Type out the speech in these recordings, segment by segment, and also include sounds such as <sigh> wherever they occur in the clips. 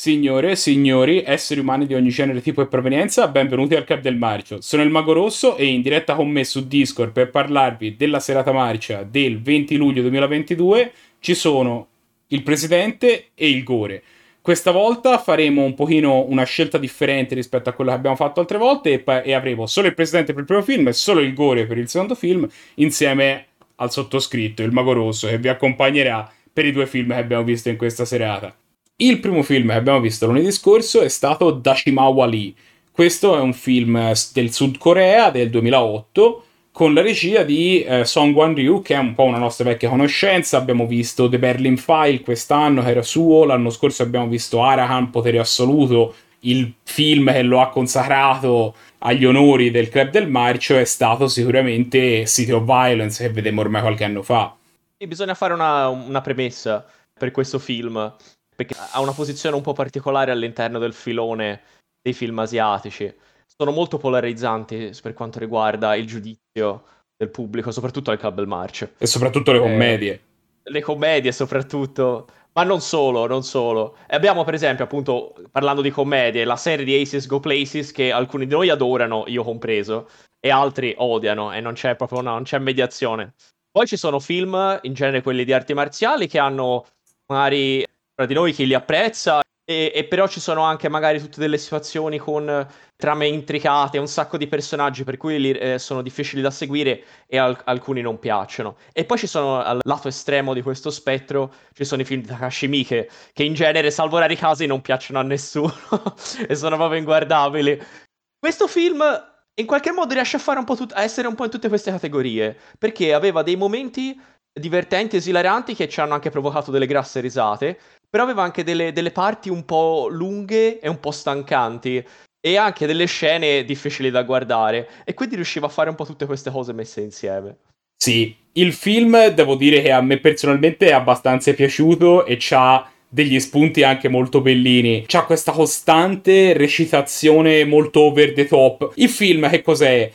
Signore signori, esseri umani di ogni genere, tipo e provenienza, benvenuti al Club del Marcio. Sono il Mago Rosso e in diretta con me su Discord per parlarvi della serata marcia del 20 luglio 2022 ci sono il presidente e il Gore. Questa volta faremo un pochino una scelta differente rispetto a quello che abbiamo fatto altre volte e, e avremo solo il presidente per il primo film e solo il Gore per il secondo film insieme al sottoscritto, il Mago Rosso, che vi accompagnerà per i due film che abbiamo visto in questa serata. Il primo film che abbiamo visto lunedì scorso è stato Dashimawa Lee. Questo è un film del Sud Corea del 2008 con la regia di eh, Song Wan-ryu che è un po' una nostra vecchia conoscenza. Abbiamo visto The Berlin File quest'anno che era suo, l'anno scorso abbiamo visto Arahan, Potere Assoluto, il film che lo ha consacrato agli onori del Club del Marcio è stato sicuramente City of Violence che vedemmo ormai qualche anno fa. E bisogna fare una, una premessa per questo film perché ha una posizione un po' particolare all'interno del filone dei film asiatici. Sono molto polarizzanti per quanto riguarda il giudizio del pubblico, soprattutto al Club March. E soprattutto le commedie. Eh, le commedie, soprattutto. Ma non solo, non solo. E abbiamo, per esempio, appunto, parlando di commedie, la serie di Aces Go Places che alcuni di noi adorano, io compreso, e altri odiano, e non c'è proprio una, non c'è mediazione. Poi ci sono film, in genere quelli di arti marziali, che hanno magari tra di noi chi li apprezza e, e, però ci sono anche magari tutte delle situazioni con trame intricate, un sacco di personaggi per cui li, eh, sono difficili da seguire e al- alcuni non piacciono. E poi ci sono al lato estremo di questo spettro, ci sono i film di Takashi Miike, che in genere, salvo rari casi, non piacciono a nessuno <laughs> e sono proprio inguardabili. Questo film in qualche modo riesce a, fare un po tut- a essere un po' in tutte queste categorie, perché aveva dei momenti divertenti, esilaranti, che ci hanno anche provocato delle grasse risate, però aveva anche delle, delle parti un po' lunghe e un po' stancanti e anche delle scene difficili da guardare e quindi riusciva a fare un po' tutte queste cose messe insieme. Sì, il film devo dire che a me personalmente è abbastanza piaciuto e c'ha degli spunti anche molto bellini. C'ha questa costante recitazione molto over the top. Il film che cos'è?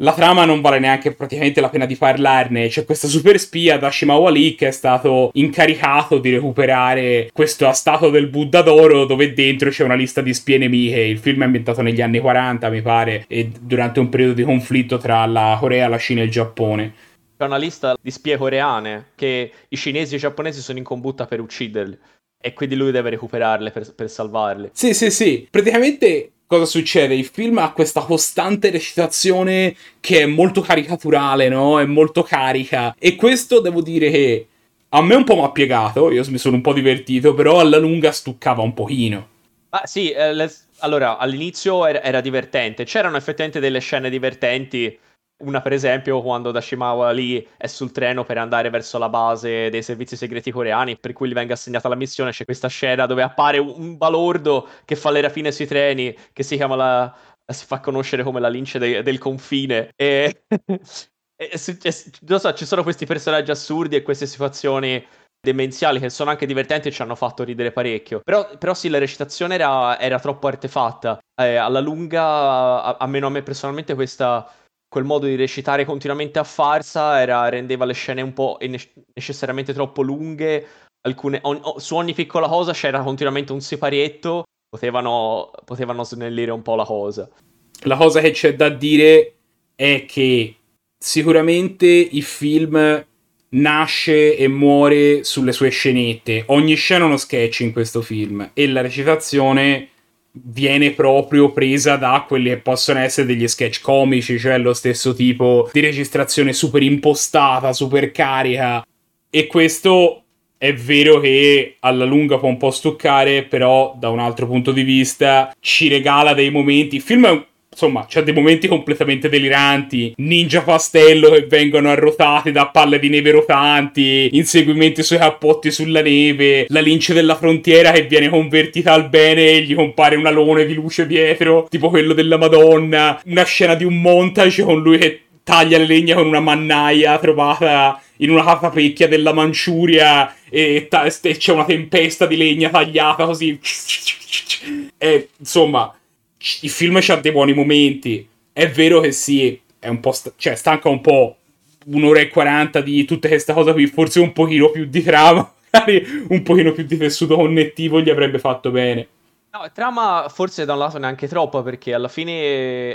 La trama non vale neanche praticamente la pena di parlarne. C'è questa super spia da Shimawali che è stato incaricato di recuperare questo astato del Buddha d'oro dove dentro c'è una lista di spie nemiche. Il film è ambientato negli anni 40, mi pare, e durante un periodo di conflitto tra la Corea, la Cina e il Giappone. C'è una lista di spie coreane che i cinesi e i giapponesi sono in combutta per ucciderli. E quindi lui deve recuperarle per, per salvarle. Sì, sì, sì. Praticamente cosa succede? Il film ha questa costante recitazione che è molto caricaturale, no? È molto carica. E questo devo dire che a me un po' mi ha piegato, io mi sono un po' divertito, però alla lunga stuccava un pochino. Ah sì, eh, le... allora all'inizio era, era divertente, c'erano effettivamente delle scene divertenti una per esempio quando Dashimawa lì è sul treno per andare verso la base dei servizi segreti coreani per cui gli venga assegnata la missione, c'è questa scena dove appare un balordo che fa le rapine sui treni, che si chiama la... si fa conoscere come la lince de- del confine e... <laughs> e, e non so, ci sono questi personaggi assurdi e queste situazioni demenziali che sono anche divertenti e ci hanno fatto ridere parecchio. Però, però sì, la recitazione era, era troppo artefatta. Eh, alla lunga, a, almeno a me personalmente, questa quel modo di recitare continuamente a farsa era, rendeva le scene un po' necessariamente troppo lunghe. Alcune, on, su ogni piccola cosa c'era continuamente un siparietto, potevano, potevano snellire un po' la cosa. La cosa che c'è da dire è che sicuramente il film nasce e muore sulle sue scenette. Ogni scena è uno sketch in questo film e la recitazione viene proprio presa da quelli che possono essere degli sketch comici, cioè lo stesso tipo di registrazione super impostata, super carica. E questo è vero che alla lunga può un po' stoccare, però da un altro punto di vista ci regala dei momenti. Il film insomma, c'è dei momenti completamente deliranti. Ninja pastello che vengono arrotati da palle di neve rotanti, inseguimenti sui cappotti sulla neve, la lince della frontiera che viene convertita al bene e gli compare un alone di luce dietro, tipo quello della Madonna. Una scena di un montage con lui che taglia le legna con una mannaia trovata in una catapecchia della Manciuria e, ta- e c'è una tempesta di legna tagliata così. E insomma, il film c'ha dei buoni momenti. È vero che sì, è un po'. St- cioè, stanca un po'. Un'ora e quaranta di tutte queste cose qui, forse un pochino più di trama. <laughs> magari un pochino più di tessuto connettivo gli avrebbe fatto bene. No, trama forse da un lato neanche troppo perché alla fine,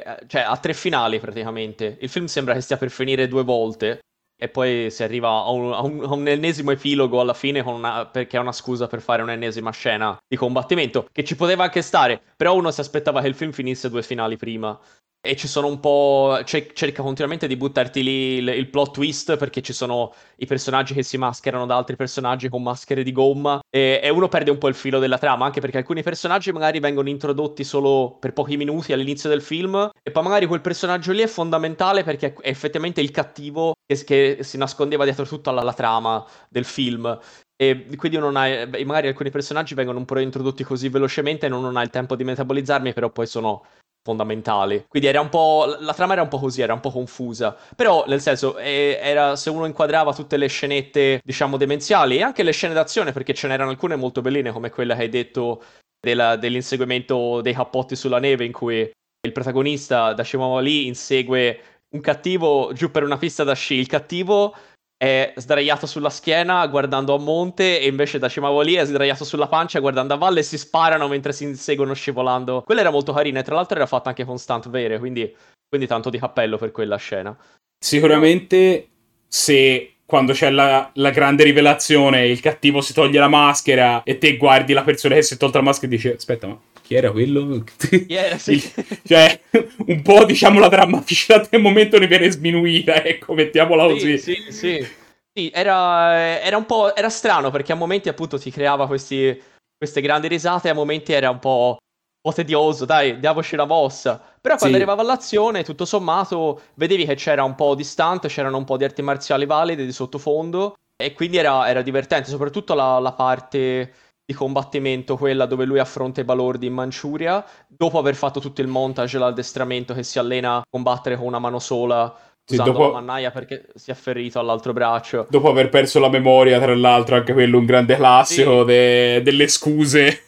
eh, cioè ha tre finali praticamente. Il film sembra che stia per finire due volte e poi si arriva a un, a un, a un ennesimo epilogo alla fine una, perché è una scusa per fare un'ennesima scena di combattimento che ci poteva anche stare, però uno si aspettava che il film finisse due finali prima e ci sono un po'. cerca continuamente di buttarti lì il, il, plot twist perché ci sono i personaggi che si mascherano da altri personaggi con maschere di gomma e, e, uno perde un po' il filo della trama anche perché alcuni personaggi magari vengono introdotti solo per pochi minuti all'inizio del film e poi magari quel personaggio lì è fondamentale perché è effettivamente il cattivo che, che si nascondeva dietro tutta la, la trama del film e quindi non hai, magari alcuni personaggi vengono un po' introdotti così velocemente e non, non hai il tempo di metabolizzarmi, però poi sono fondamentali. Quindi era un po'. La trama era un po' così, era un po' confusa. Però, nel senso, era se uno inquadrava tutte le scenette, diciamo, demenziali e anche le scene d'azione, perché ce n'erano alcune molto belline, come quella che hai detto della, dell'inseguimento dei cappotti sulla neve, in cui il protagonista da Shimama lì insegue un cattivo giù per una pista da sci. Il cattivo è sdraiato sulla schiena guardando a monte e invece da lì è sdraiato sulla pancia guardando a valle e si sparano mentre si inseguono scivolando. Quella era molto carina e tra l'altro era fatta anche con stunt vere, quindi, quindi tanto di cappello per quella scena. Sicuramente se quando c'è la, la, grande rivelazione il cattivo si toglie la maschera e te guardi la persona che si è tolta la maschera e dici aspetta ma chi era quello? <laughs> Yeah, sì. cioè, un po' diciamo la drammaticità del momento ne viene sminuita, ecco, mettiamola così. Sì, sì, sì. sì era, era, un po' era strano perché a momenti appunto ti creava questi, queste grandi risate, a momenti era un po', un po tedioso, dai, diamoci una mossa. Però quando sì. arrivava all'azione, tutto sommato, vedevi che c'era un po' distante, c'erano un po' di arti marziali valide di sottofondo e quindi era, era divertente, soprattutto la, la parte di combattimento, quella dove lui affronta i balordi in Manciuria, dopo aver fatto tutto il montage, l'addestramento che si allena a combattere con una mano sola, sì, usando dopo... la mannaia perché si è ferito all'altro braccio. Dopo aver perso la memoria, tra l'altro, anche quello un grande classico sì. de... delle scuse.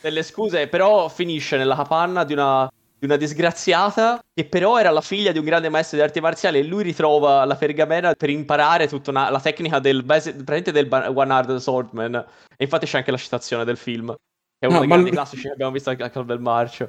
delle scuse, però finisce nella capanna di una di una disgraziata che però era la figlia di un grande maestro di arti marziali e lui ritrova la pergamena per imparare tutta una, la tecnica del, del One Hard Swordman e infatti c'è anche la citazione del film che è uno no, dei grandi l- classici che abbiamo visto anche al del Marcio.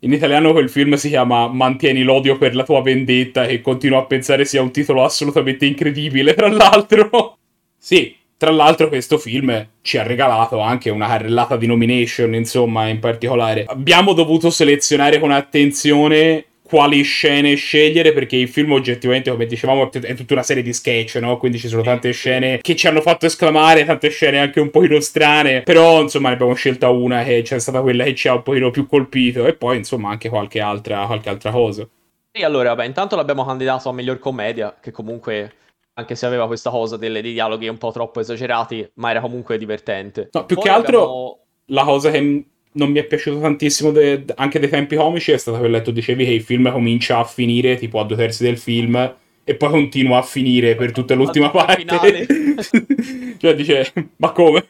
In italiano quel film si chiama Mantieni l'odio per la tua vendetta e continuo a pensare sia un titolo assolutamente incredibile tra l'altro. <laughs> Sì tra l'altro questo film ci ha regalato anche una carrellata di nomination, insomma, in particolare. Abbiamo dovuto selezionare con attenzione quali scene scegliere perché il film oggettivamente come dicevamo è tutta una serie di sketch no? quindi ci sono tante scene che ci hanno fatto esclamare tante scene anche un pochino strane però insomma ne abbiamo scelta una che c'è stata quella che ci ha un pochino più colpito e poi insomma anche qualche altra, qualche altra cosa e allora vabbè intanto l'abbiamo candidato a miglior commedia che comunque anche se aveva questa cosa delle, dei dialoghi un po' troppo esagerati, ma era comunque divertente. No, più Poi che altro abbiamo... la cosa che non mi è piaciuto tantissimo de- anche dei tempi comici è stata quella che tu dicevi che il film comincia a finire tipo a due terzi del film e poi continua a finire per tutta <laughs> l'ultima parte. <laughs> cioè dice, ma come?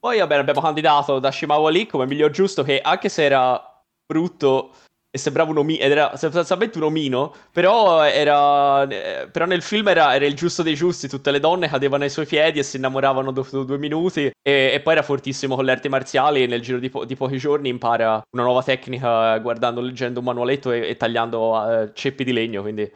Poi vabbè abbiamo candidato da Shimawa Lee come miglior giusto che anche se era brutto e sembrava un omino, ed era sostanzialmente un omino, però, era, eh, però nel film era, era, il giusto dei giusti, tutte le donne cadevano ai suoi piedi e si innamoravano dopo due minuti, e, e poi era fortissimo con le arti marziali e nel giro di, po- di, pochi giorni impara una nuova tecnica guardando, leggendo un manualetto e, e tagliando uh, ceppi di legno, quindi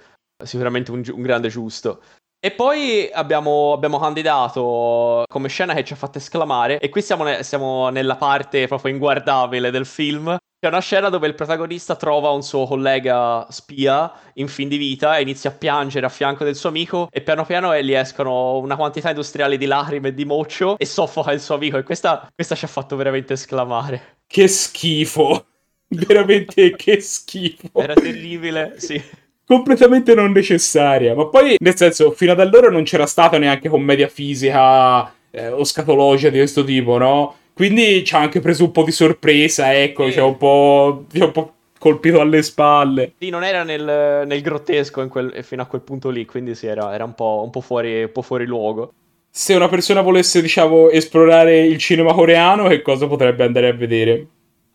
sicuramente un, un grande giusto. E poi abbiamo, abbiamo, candidato come scena che ci ha fatto esclamare, e qui siamo, ne- siamo, nella parte proprio inguardabile del film, c'è una scena dove il protagonista trova un suo collega spia in fin di vita e inizia a piangere a fianco del suo amico e piano piano gli escono una quantità industriale di lacrime e di moccio e soffoca il suo amico e questa, questa ci ha fatto veramente esclamare. Che schifo! <laughs> Veramente che schifo! Era terribile, sì completamente non necessaria. Ma poi, nel senso, fino ad allora non c'era stata neanche commedia fisica eh, o scatologia di questo tipo, no? Quindi ci ha anche preso un po' di sorpresa, ecco, sì. ci ha un po', un po' colpito alle spalle. Sì, non era nel, nel grottesco quel, fino a quel punto lì, quindi sì, era, era un, po', un, po fuori, un po' fuori luogo. Se una persona volesse, diciamo, esplorare il cinema coreano, che cosa potrebbe andare a vedere?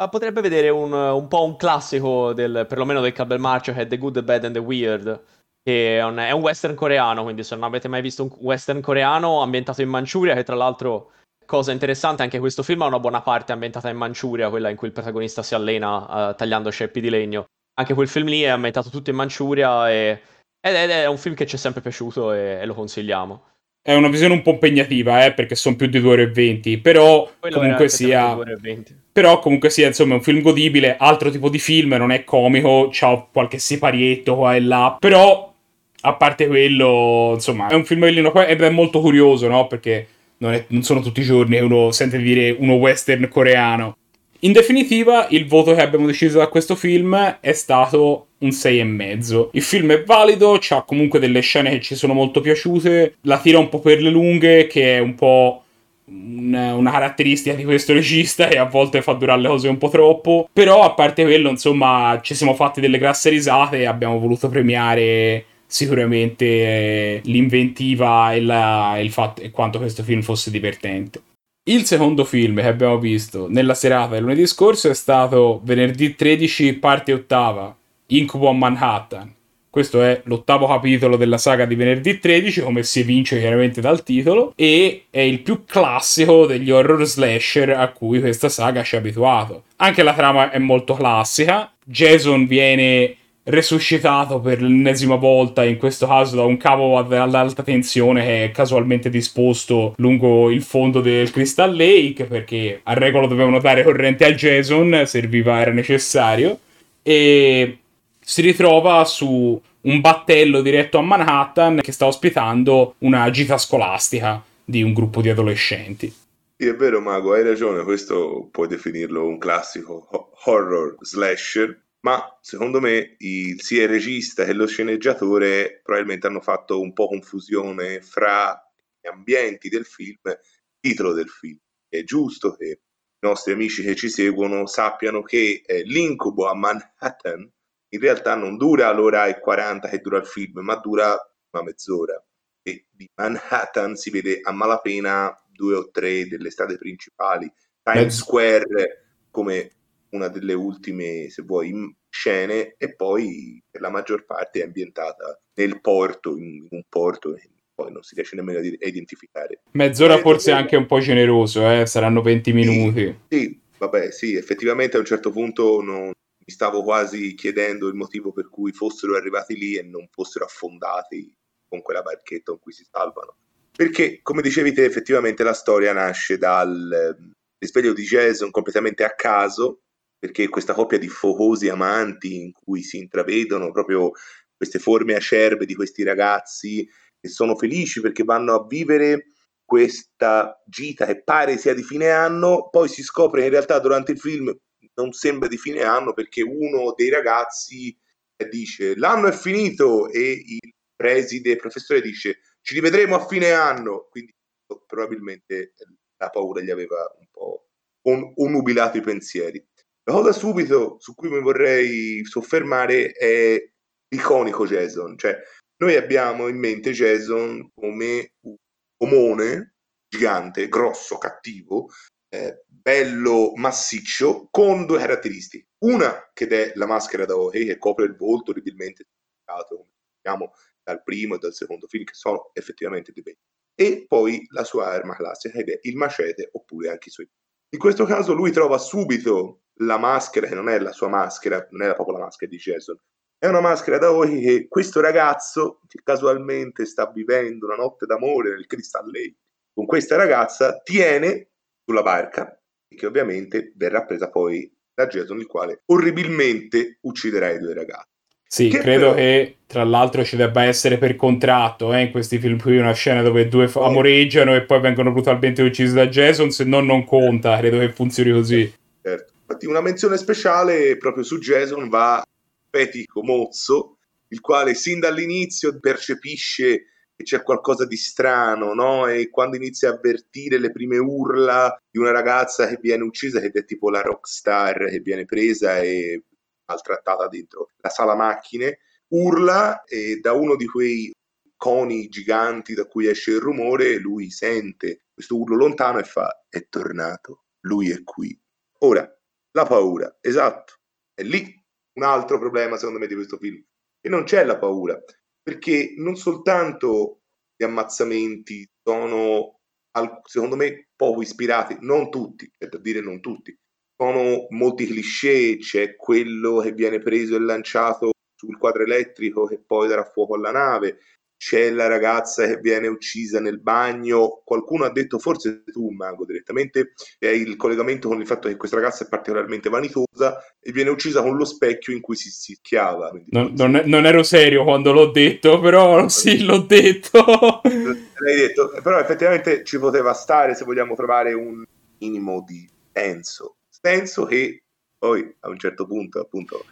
Ah, potrebbe vedere un, un, po' un classico, del, perlomeno del Cable Marcio, che è The Good, The Bad and The Weird, che è un, è un western coreano, quindi se non avete mai visto un western coreano ambientato in Manciuria, che tra l'altro cosa interessante, anche questo film ha una buona parte ambientata in Manciuria, quella in cui il protagonista si allena uh, tagliando sceppi di legno. Anche quel film lì è ambientato tutto in Manciuria e, ed è un film che ci è sempre piaciuto e, e lo consigliamo. È una visione un po' impegnativa, eh, perché sono più di 2 ore e 20, però Quello comunque sia... Però comunque sia, insomma, è un film godibile, altro tipo di film, non è comico, c'ha qualche siparietto qua e là, però a parte quello, insomma, è un film bellino ed è molto curioso, no? Perché non, è, non sono tutti i giorni che uno sente dire uno western coreano. In definitiva, il voto che abbiamo deciso da questo film è stato un 6,5. Il film è valido, ha comunque delle scene che ci sono molto piaciute, la tira un po' per le lunghe, che è un po' una caratteristica di questo regista e a volte fa durare le cose un po' troppo. Però, a parte quello, insomma, ci siamo fatti delle grasse risate e abbiamo voluto premiare sicuramente eh, l'inventiva e, la, il fatto, e quanto questo film fosse divertente. Il secondo film che abbiamo visto nella serata del lunedì scorso è stato venerdì 13, parte ottava, Incubo a Manhattan. Questo è l'ottavo capitolo della saga di venerdì 13, come si evince chiaramente dal titolo, e è il più classico degli horror slasher a cui questa saga ci ha abituato. Anche la trama è molto classica. Jason viene resuscitato per l'ennesima volta, in questo caso da un cavo ad alta tensione che è casualmente disposto lungo il fondo del Crystal Lake, perché a regola dovevano dare corrente al Jason, serviva, era necessario, e si ritrova su un battello diretto a Manhattan che sta ospitando una gita scolastica di un gruppo di adolescenti. Sì, è vero, Mago, hai ragione, questo puoi definirlo un classico horror slasher ma secondo me il, sia il regista che lo sceneggiatore probabilmente hanno fatto un po' confusione fra gli ambienti del film e il titolo del film. È giusto che i nostri amici che ci seguono sappiano che eh, l'incubo a Manhattan in realtà non dura l'ora e 40 che dura il film, ma dura una mezz'ora. E di Manhattan si vede a malapena due o tre delle strade principali. Times Square come una delle ultime, se vuoi, scene e poi per la maggior parte è ambientata nel porto, in un porto che poi non si riesce nemmeno a identificare. Mezz'ora forse è anche un po' generoso, eh? saranno 20 minuti. Sì, sì, vabbè, sì, effettivamente a un certo punto non, mi stavo quasi chiedendo il motivo per cui fossero arrivati lì e non fossero affondati con quella barchetta con cui si salvano. Perché, come dicevi te, effettivamente la storia nasce dal eh, risveglio di Jason completamente a caso, perché questa coppia di focosi amanti in cui si intravedono proprio queste forme acerbe di questi ragazzi che sono felici perché vanno a vivere questa gita che pare sia di fine anno, poi si scopre in realtà durante il film non sembra di fine anno perché uno dei ragazzi dice l'anno è finito e il preside, il professore dice ci rivedremo a fine anno, quindi probabilmente la paura gli aveva un po' onnubilato i pensieri. La cosa subito su cui mi vorrei soffermare è l'iconico Jason, cioè noi abbiamo in mente Jason come un omone gigante, grosso, cattivo, eh, bello, massiccio, con due caratteristiche. Una che è la maschera da Ohe che copre il volto orribilmente come vediamo dal primo e dal secondo film, che sono effettivamente dei bei. E poi la sua arma classica ed è il macete oppure anche i suoi. In questo caso lui trova subito la maschera, che non è la sua maschera, non è proprio la maschera di Jason, è una maschera da voi che questo ragazzo, che casualmente sta vivendo una notte d'amore nel Crystal Lake, con questa ragazza, tiene sulla barca e che ovviamente verrà presa poi da Jason, il quale orribilmente ucciderà i due ragazzi. Sì, che credo però... che tra l'altro ci debba essere per contratto eh, in questi film qui una scena dove due f- amoreggiano e poi vengono brutalmente uccisi da Jason, se no non conta, credo che funzioni così. Certo. Infatti una menzione speciale proprio su Jason va a Petico Mozzo, il quale sin dall'inizio percepisce c'è qualcosa di strano, no? E quando inizia a avvertire le prime urla di una ragazza che viene uccisa, che è tipo la rockstar che viene presa e maltrattata dentro la sala macchine, urla e da uno di quei coni giganti da cui esce il rumore, lui sente questo urlo lontano e fa: È tornato, lui è qui. Ora, la paura, esatto. È lì un altro problema, secondo me, di questo film. E non c'è la paura. Perché non soltanto gli ammazzamenti sono, secondo me, poco ispirati, non tutti, è da dire non tutti, sono molti cliché, c'è quello che viene preso e lanciato sul quadro elettrico che poi darà fuoco alla nave, c'è la ragazza che viene uccisa nel bagno, qualcuno ha detto, forse tu Mago direttamente, è il collegamento con il fatto che questa ragazza è particolarmente vanitosa e viene uccisa con lo specchio in cui si, si schiava. Non, non, non, ero serio quando l'ho detto, però sì, l'ho detto. <laughs> L'hai detto, però effettivamente ci poteva stare se vogliamo trovare un minimo di senso. Senso che poi a un certo punto appunto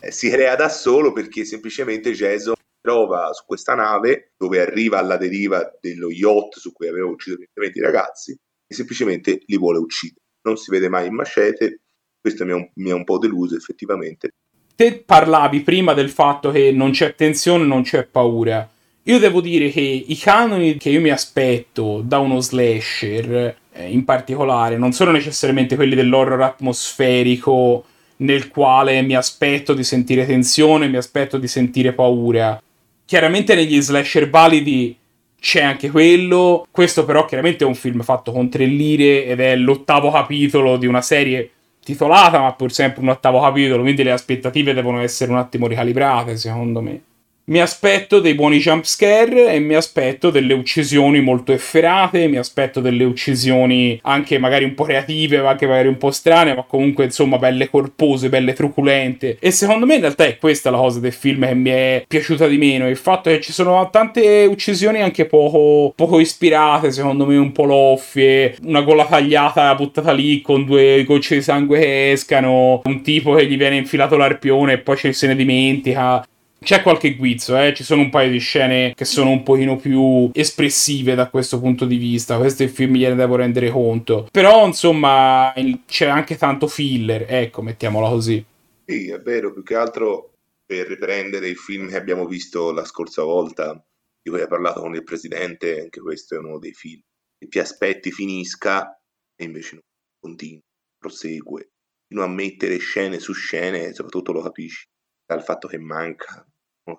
eh, si crea da solo perché semplicemente Jason trova su questa nave dove arriva alla deriva dello yacht su cui aveva ucciso i ragazzi e semplicemente li vuole uccidere. Non si vede mai in macete, questo mi ha un, un po' deluso effettivamente. Te parlavi prima del fatto che non c'è tensione, non c'è paura. Io devo dire che i canoni che io mi aspetto da uno slasher, eh, in particolare, non sono necessariamente quelli dell'horror atmosferico nel quale mi aspetto di sentire tensione, mi aspetto di sentire paura. Chiaramente negli slasher validi c'è anche quello. Questo però chiaramente è un film fatto con tre lire ed è l'ottavo capitolo di una serie titolata, ma pur sempre un ottavo capitolo, quindi le aspettative devono essere un attimo ricalibrate, secondo me. Mi aspetto dei buoni jumpscare e mi aspetto delle uccisioni molto efferate, mi aspetto delle uccisioni anche magari un po' creative, anche magari un po' strane, ma comunque insomma belle corpose, belle truculente. E secondo me in realtà è questa la cosa del film che mi è piaciuta di meno, il fatto che ci sono tante uccisioni anche poco, poco ispirate, secondo me un po' loffie, una gola tagliata buttata lì con due gocce di sangue che escano, un tipo che gli viene infilato l'arpione e poi ce se ne dimentica. C'è qualche guizzo, eh? ci sono un paio di scene che sono un pochino più espressive da questo punto di vista. Questo il film gliene devo rendere conto. Però, insomma, c'è anche tanto filler, ecco, mettiamola così. Sì, è vero, più che altro per riprendere il film che abbiamo visto la scorsa volta, di cui hai parlato con il presidente, anche questo è uno dei film che ti aspetti finisca e invece non continua, prosegue, fino a mettere scene su scene soprattutto lo capisci dal fatto che manca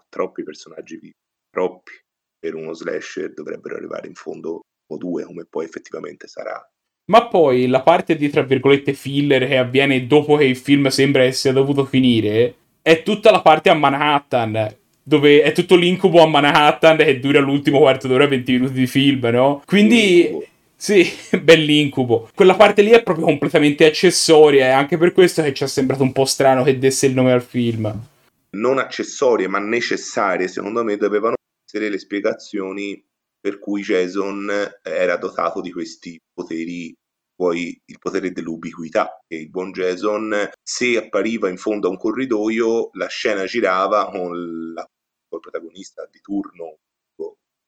troppi personaggi vivi, troppi per uno slasher dovrebbero arrivare in fondo o due come poi effettivamente sarà. Ma poi la parte di tra virgolette filler che avviene dopo che il film sembra essere dovuto finire è tutta la parte a Manhattan dove è tutto l'incubo a Manhattan che dura l'ultimo quarto d'ora 20 minuti di film, no? Quindi l'incubo. sì, <laughs> bell'incubo. Quella parte lì è proprio completamente accessoria e anche per questo che ci è sembrato un po' strano che desse il nome al film non accessorie ma necessarie, secondo me, dovevano essere le spiegazioni per cui Jason era dotato di questi poteri, poi il potere dell'ubiquità, che il buon Jason, se appariva in fondo a un corridoio, la scena girava con la, col protagonista di turno,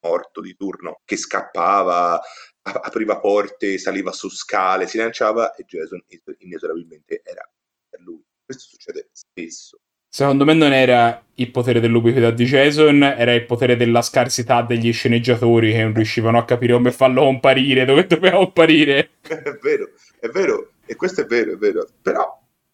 morto di turno, che scappava, apriva porte, saliva su scale, si lanciava e Jason inesorabilmente era per lui. Questo succede spesso. Secondo me non era il potere dell'ubiquità di Jason, era il potere della scarsità degli sceneggiatori che non riuscivano a capire come farlo comparire, dove doveva comparire. <laughs> È vero, è vero, e questo è vero, è vero. Però,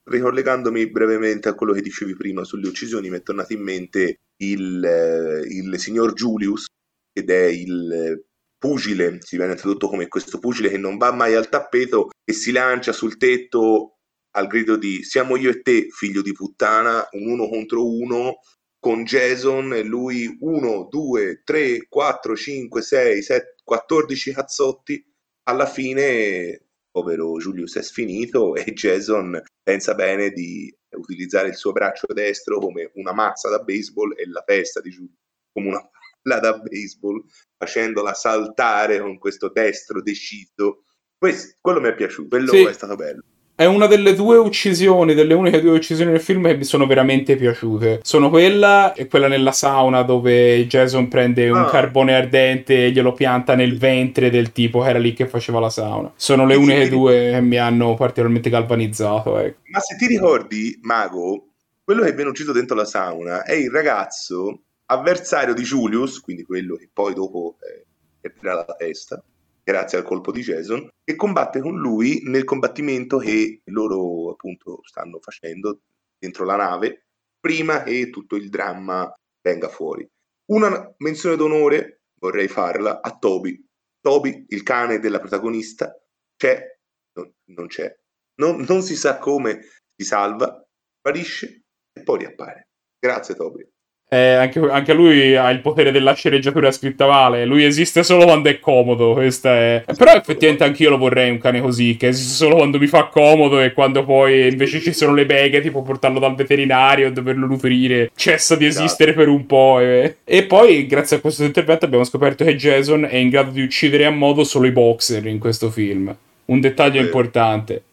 ricollegandomi brevemente a quello che dicevi prima sulle uccisioni, mi è tornato in mente il, eh, il signor Julius, ed è il pugile, si viene tradotto come questo pugile che non va mai al tappeto e si lancia sul tetto al grido di siamo io e te, figlio di puttana, un uno contro uno, con Jason e lui 1, 2, 3, 4, 5, 6, 7, 14 cazzotti. Alla fine, povero Julius è sfinito e Jason pensa bene di utilizzare il suo braccio destro come una mazza da baseball e la testa di Julius come una palla da baseball, facendola saltare con questo destro deciso. Questo, quello mi è piaciuto, quello sì. è stato bello. È una delle due uccisioni, delle uniche due uccisioni del film che mi sono veramente piaciute. Sono quella e quella nella sauna dove Jason prende un ah. carbone ardente e glielo pianta nel ventre del tipo che era lì che faceva la sauna. Sono le uniche due che mi hanno particolarmente galvanizzato. Ecco. Ma se ti ricordi, Mago, quello che viene ucciso dentro la sauna è il ragazzo avversario di Julius, quindi quello che poi dopo eh, perderà la testa grazie al colpo di Jason, e combatte con lui nel combattimento che loro appunto stanno facendo dentro la nave prima che tutto il dramma venga fuori. Una menzione d'onore vorrei farla a Toby. Toby, il cane della protagonista, c'è, no, non c'è, non, non si sa come si salva, sparisce e poi riappare. Grazie Toby. Eh, anche, anche, lui ha il potere della sceneggiatura scritta male. Lui esiste solo quando è comodo. Questa è... Però effettivamente anch'io lo vorrei un cane così. Che esiste solo quando mi fa comodo e quando poi invece ci sono le beghe, tipo portarlo dal veterinario e doverlo nutrire. Cessa di esatto. esistere per un po'. E... e poi, grazie a questo intervento, abbiamo scoperto che Jason è in grado di uccidere a modo solo i boxer in questo film. Un dettaglio importante.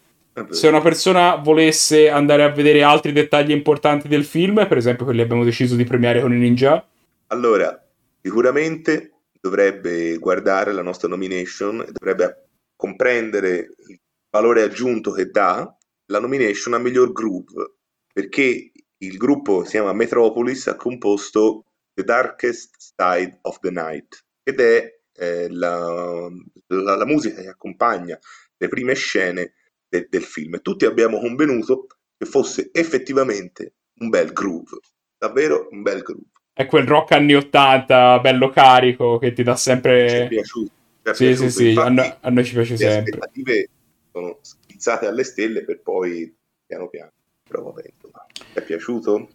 Se una persona volesse andare a vedere altri dettagli importanti del film, per esempio quelli abbiamo deciso di premiare con i ninja. Allora, sicuramente dovrebbe guardare la nostra nomination e dovrebbe comprendere il valore aggiunto che dà la nomination a miglior groove, perché il gruppo si chiama Metropolis, ha composto The Darkest Side of the Night, ed è eh, la, la, la musica che accompagna le prime scene del film. Tutti abbiamo convenuto che fosse effettivamente un bel groove, davvero un bel groove. È quel rock anni 80 bello carico che ti dà sempre... Ci è piaciuto. Ci è sì, piaciuto. sì, sì, a, no- a noi ci piace le sempre. Le aspettative sono schizzate alle stelle per poi piano piano. Però vabbè, ti è piaciuto?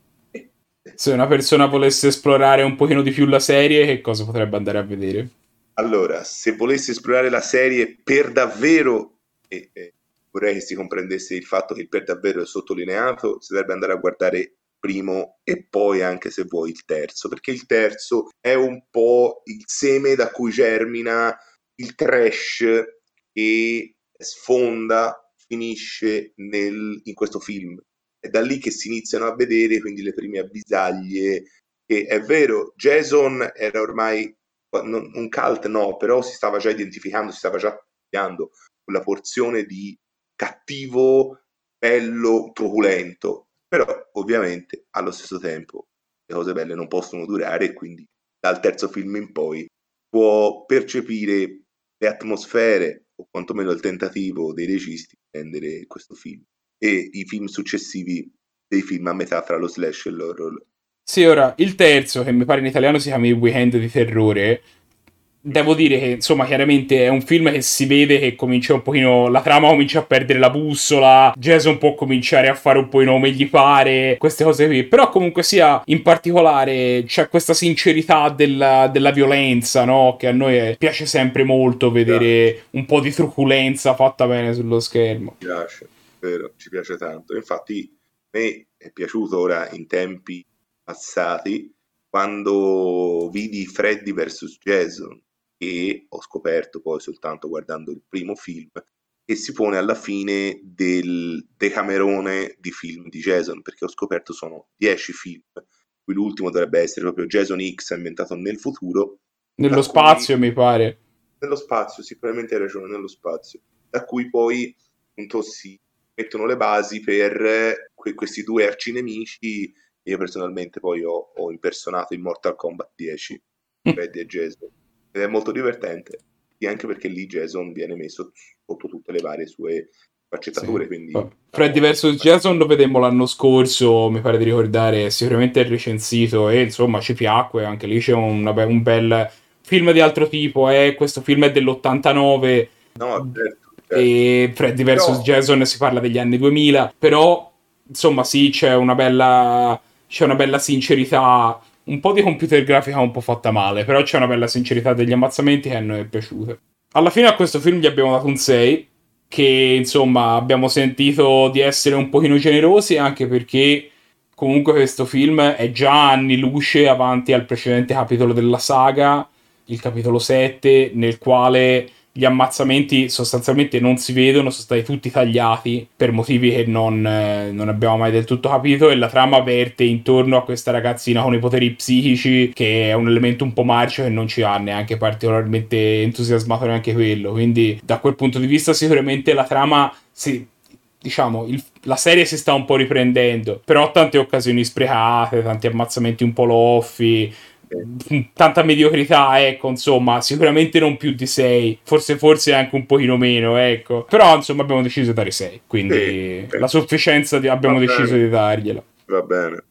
Se una persona volesse esplorare un pochino di più la serie, che cosa potrebbe andare a vedere? Allora, se volesse esplorare la serie per davvero, e, e vorrei che si comprendesse il fatto che per davvero è sottolineato, si dovrebbe andare a guardare primo e poi anche se vuoi il terzo, perché il terzo è un po' il seme da cui germina il trash e sfonda, finisce nel, in questo film. È da lì che si iniziano a vedere quindi le prime avvisaglie che è vero, Jason era ormai un cult no, però si stava già identificando, si stava già cambiando quella porzione di cattivo, bello, truculento, però ovviamente allo stesso tempo le cose belle non possono durare e quindi dal terzo film in poi può percepire le atmosfere o quantomeno il tentativo dei registi di rendere questo film e i film successivi dei film a metà fra lo slash e l'horror. Sì, ora il terzo, che mi pare in italiano si chiama Il weekend di terrore, devo dire che insomma chiaramente è un film che si vede che comincia un pochino la trama comincia a perdere la bussola Jason può cominciare a fare un po' come gli pare queste cose qui. Però comunque sia in particolare c'è questa sincerità della, della violenza no? che a noi piace sempre molto vedere un po' di truculenza fatta bene sullo schermo. Ci piace vero ci piace tanto. Infatti a me è piaciuto ora in tempi passati quando vidi Freddy vs Jason che ho scoperto poi soltanto guardando il primo film, che si pone alla fine del decamerone di film di Jason, perché ho scoperto sono dieci film, qui l'ultimo dovrebbe essere proprio Jason X ambientato nel futuro. Nello spazio cui... mi pare. Nello spazio, sicuramente hai ragione, nello spazio, da cui poi appunto si mettono le basi per que- questi due arcinemici. Io personalmente poi ho, ho impersonato in Mortal Kombat 10, <laughs> Freddy e Jason ed è molto divertente e anche perché lì Jason viene messo sotto tutte le varie sue sfaccettature sì. quindi Freddy vs Jason lo vedemmo l'anno scorso mi pare di ricordare sicuramente è recensito e insomma ci piacque anche lì c'è un, un bel film di altro tipo eh? questo film è dell'89 no certo, certo. e Freddy vs no. Jason si parla degli anni 2000 però insomma sì c'è una bella c'è una bella sincerità un po' di computer grafica un po' fatta male, però c'è una bella sincerità degli ammazzamenti che a noi è piaciuta. Alla fine a questo film gli abbiamo dato un 6, che insomma abbiamo sentito di essere un pochino generosi, anche perché comunque questo film è già anni luce avanti al precedente capitolo della saga, il capitolo 7, nel quale gli ammazzamenti sostanzialmente non si vedono, sono stati tutti tagliati per motivi che non, eh, non, abbiamo mai del tutto capito e la trama verte intorno a questa ragazzina con i poteri psichici che è un elemento un po' marcio che non ci ha neanche particolarmente entusiasmato neanche quello, quindi da quel punto di vista sicuramente la trama si, diciamo, il, la serie si sta un po' riprendendo, però tante occasioni sprecate, tanti ammazzamenti un po' loffi, tanta mediocrità, ecco, insomma, sicuramente non più di 6, forse forse anche un pochino meno, ecco. Però insomma abbiamo deciso di dare 6, quindi sì, la sufficienza di, abbiamo deciso di dargliela. Va bene.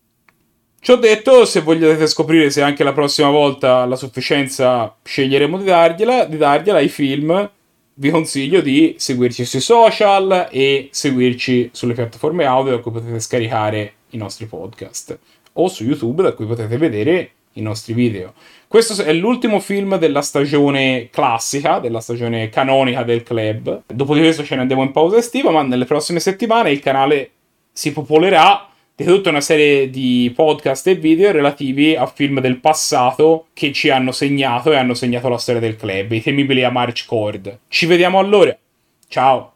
Ci ho detto, se vogliate scoprire se anche la prossima volta la sufficienza sceglieremo di dargliela, di dargliela ai film, vi consiglio di seguirci sui social e seguirci sulle piattaforme audio da cui potete scaricare i nostri podcast o su YouTube da cui potete vedere i nostri video. Questo è l'ultimo film della stagione classica, della stagione canonica del club. Dopo di questo ce ne andiamo in pausa estiva, ma nelle prossime settimane il canale si popolerà di tutta una serie di podcast e video relativi a film del passato che ci hanno segnato e hanno segnato la storia del club, i temibili a March Cord. Ci vediamo allora. Ciao.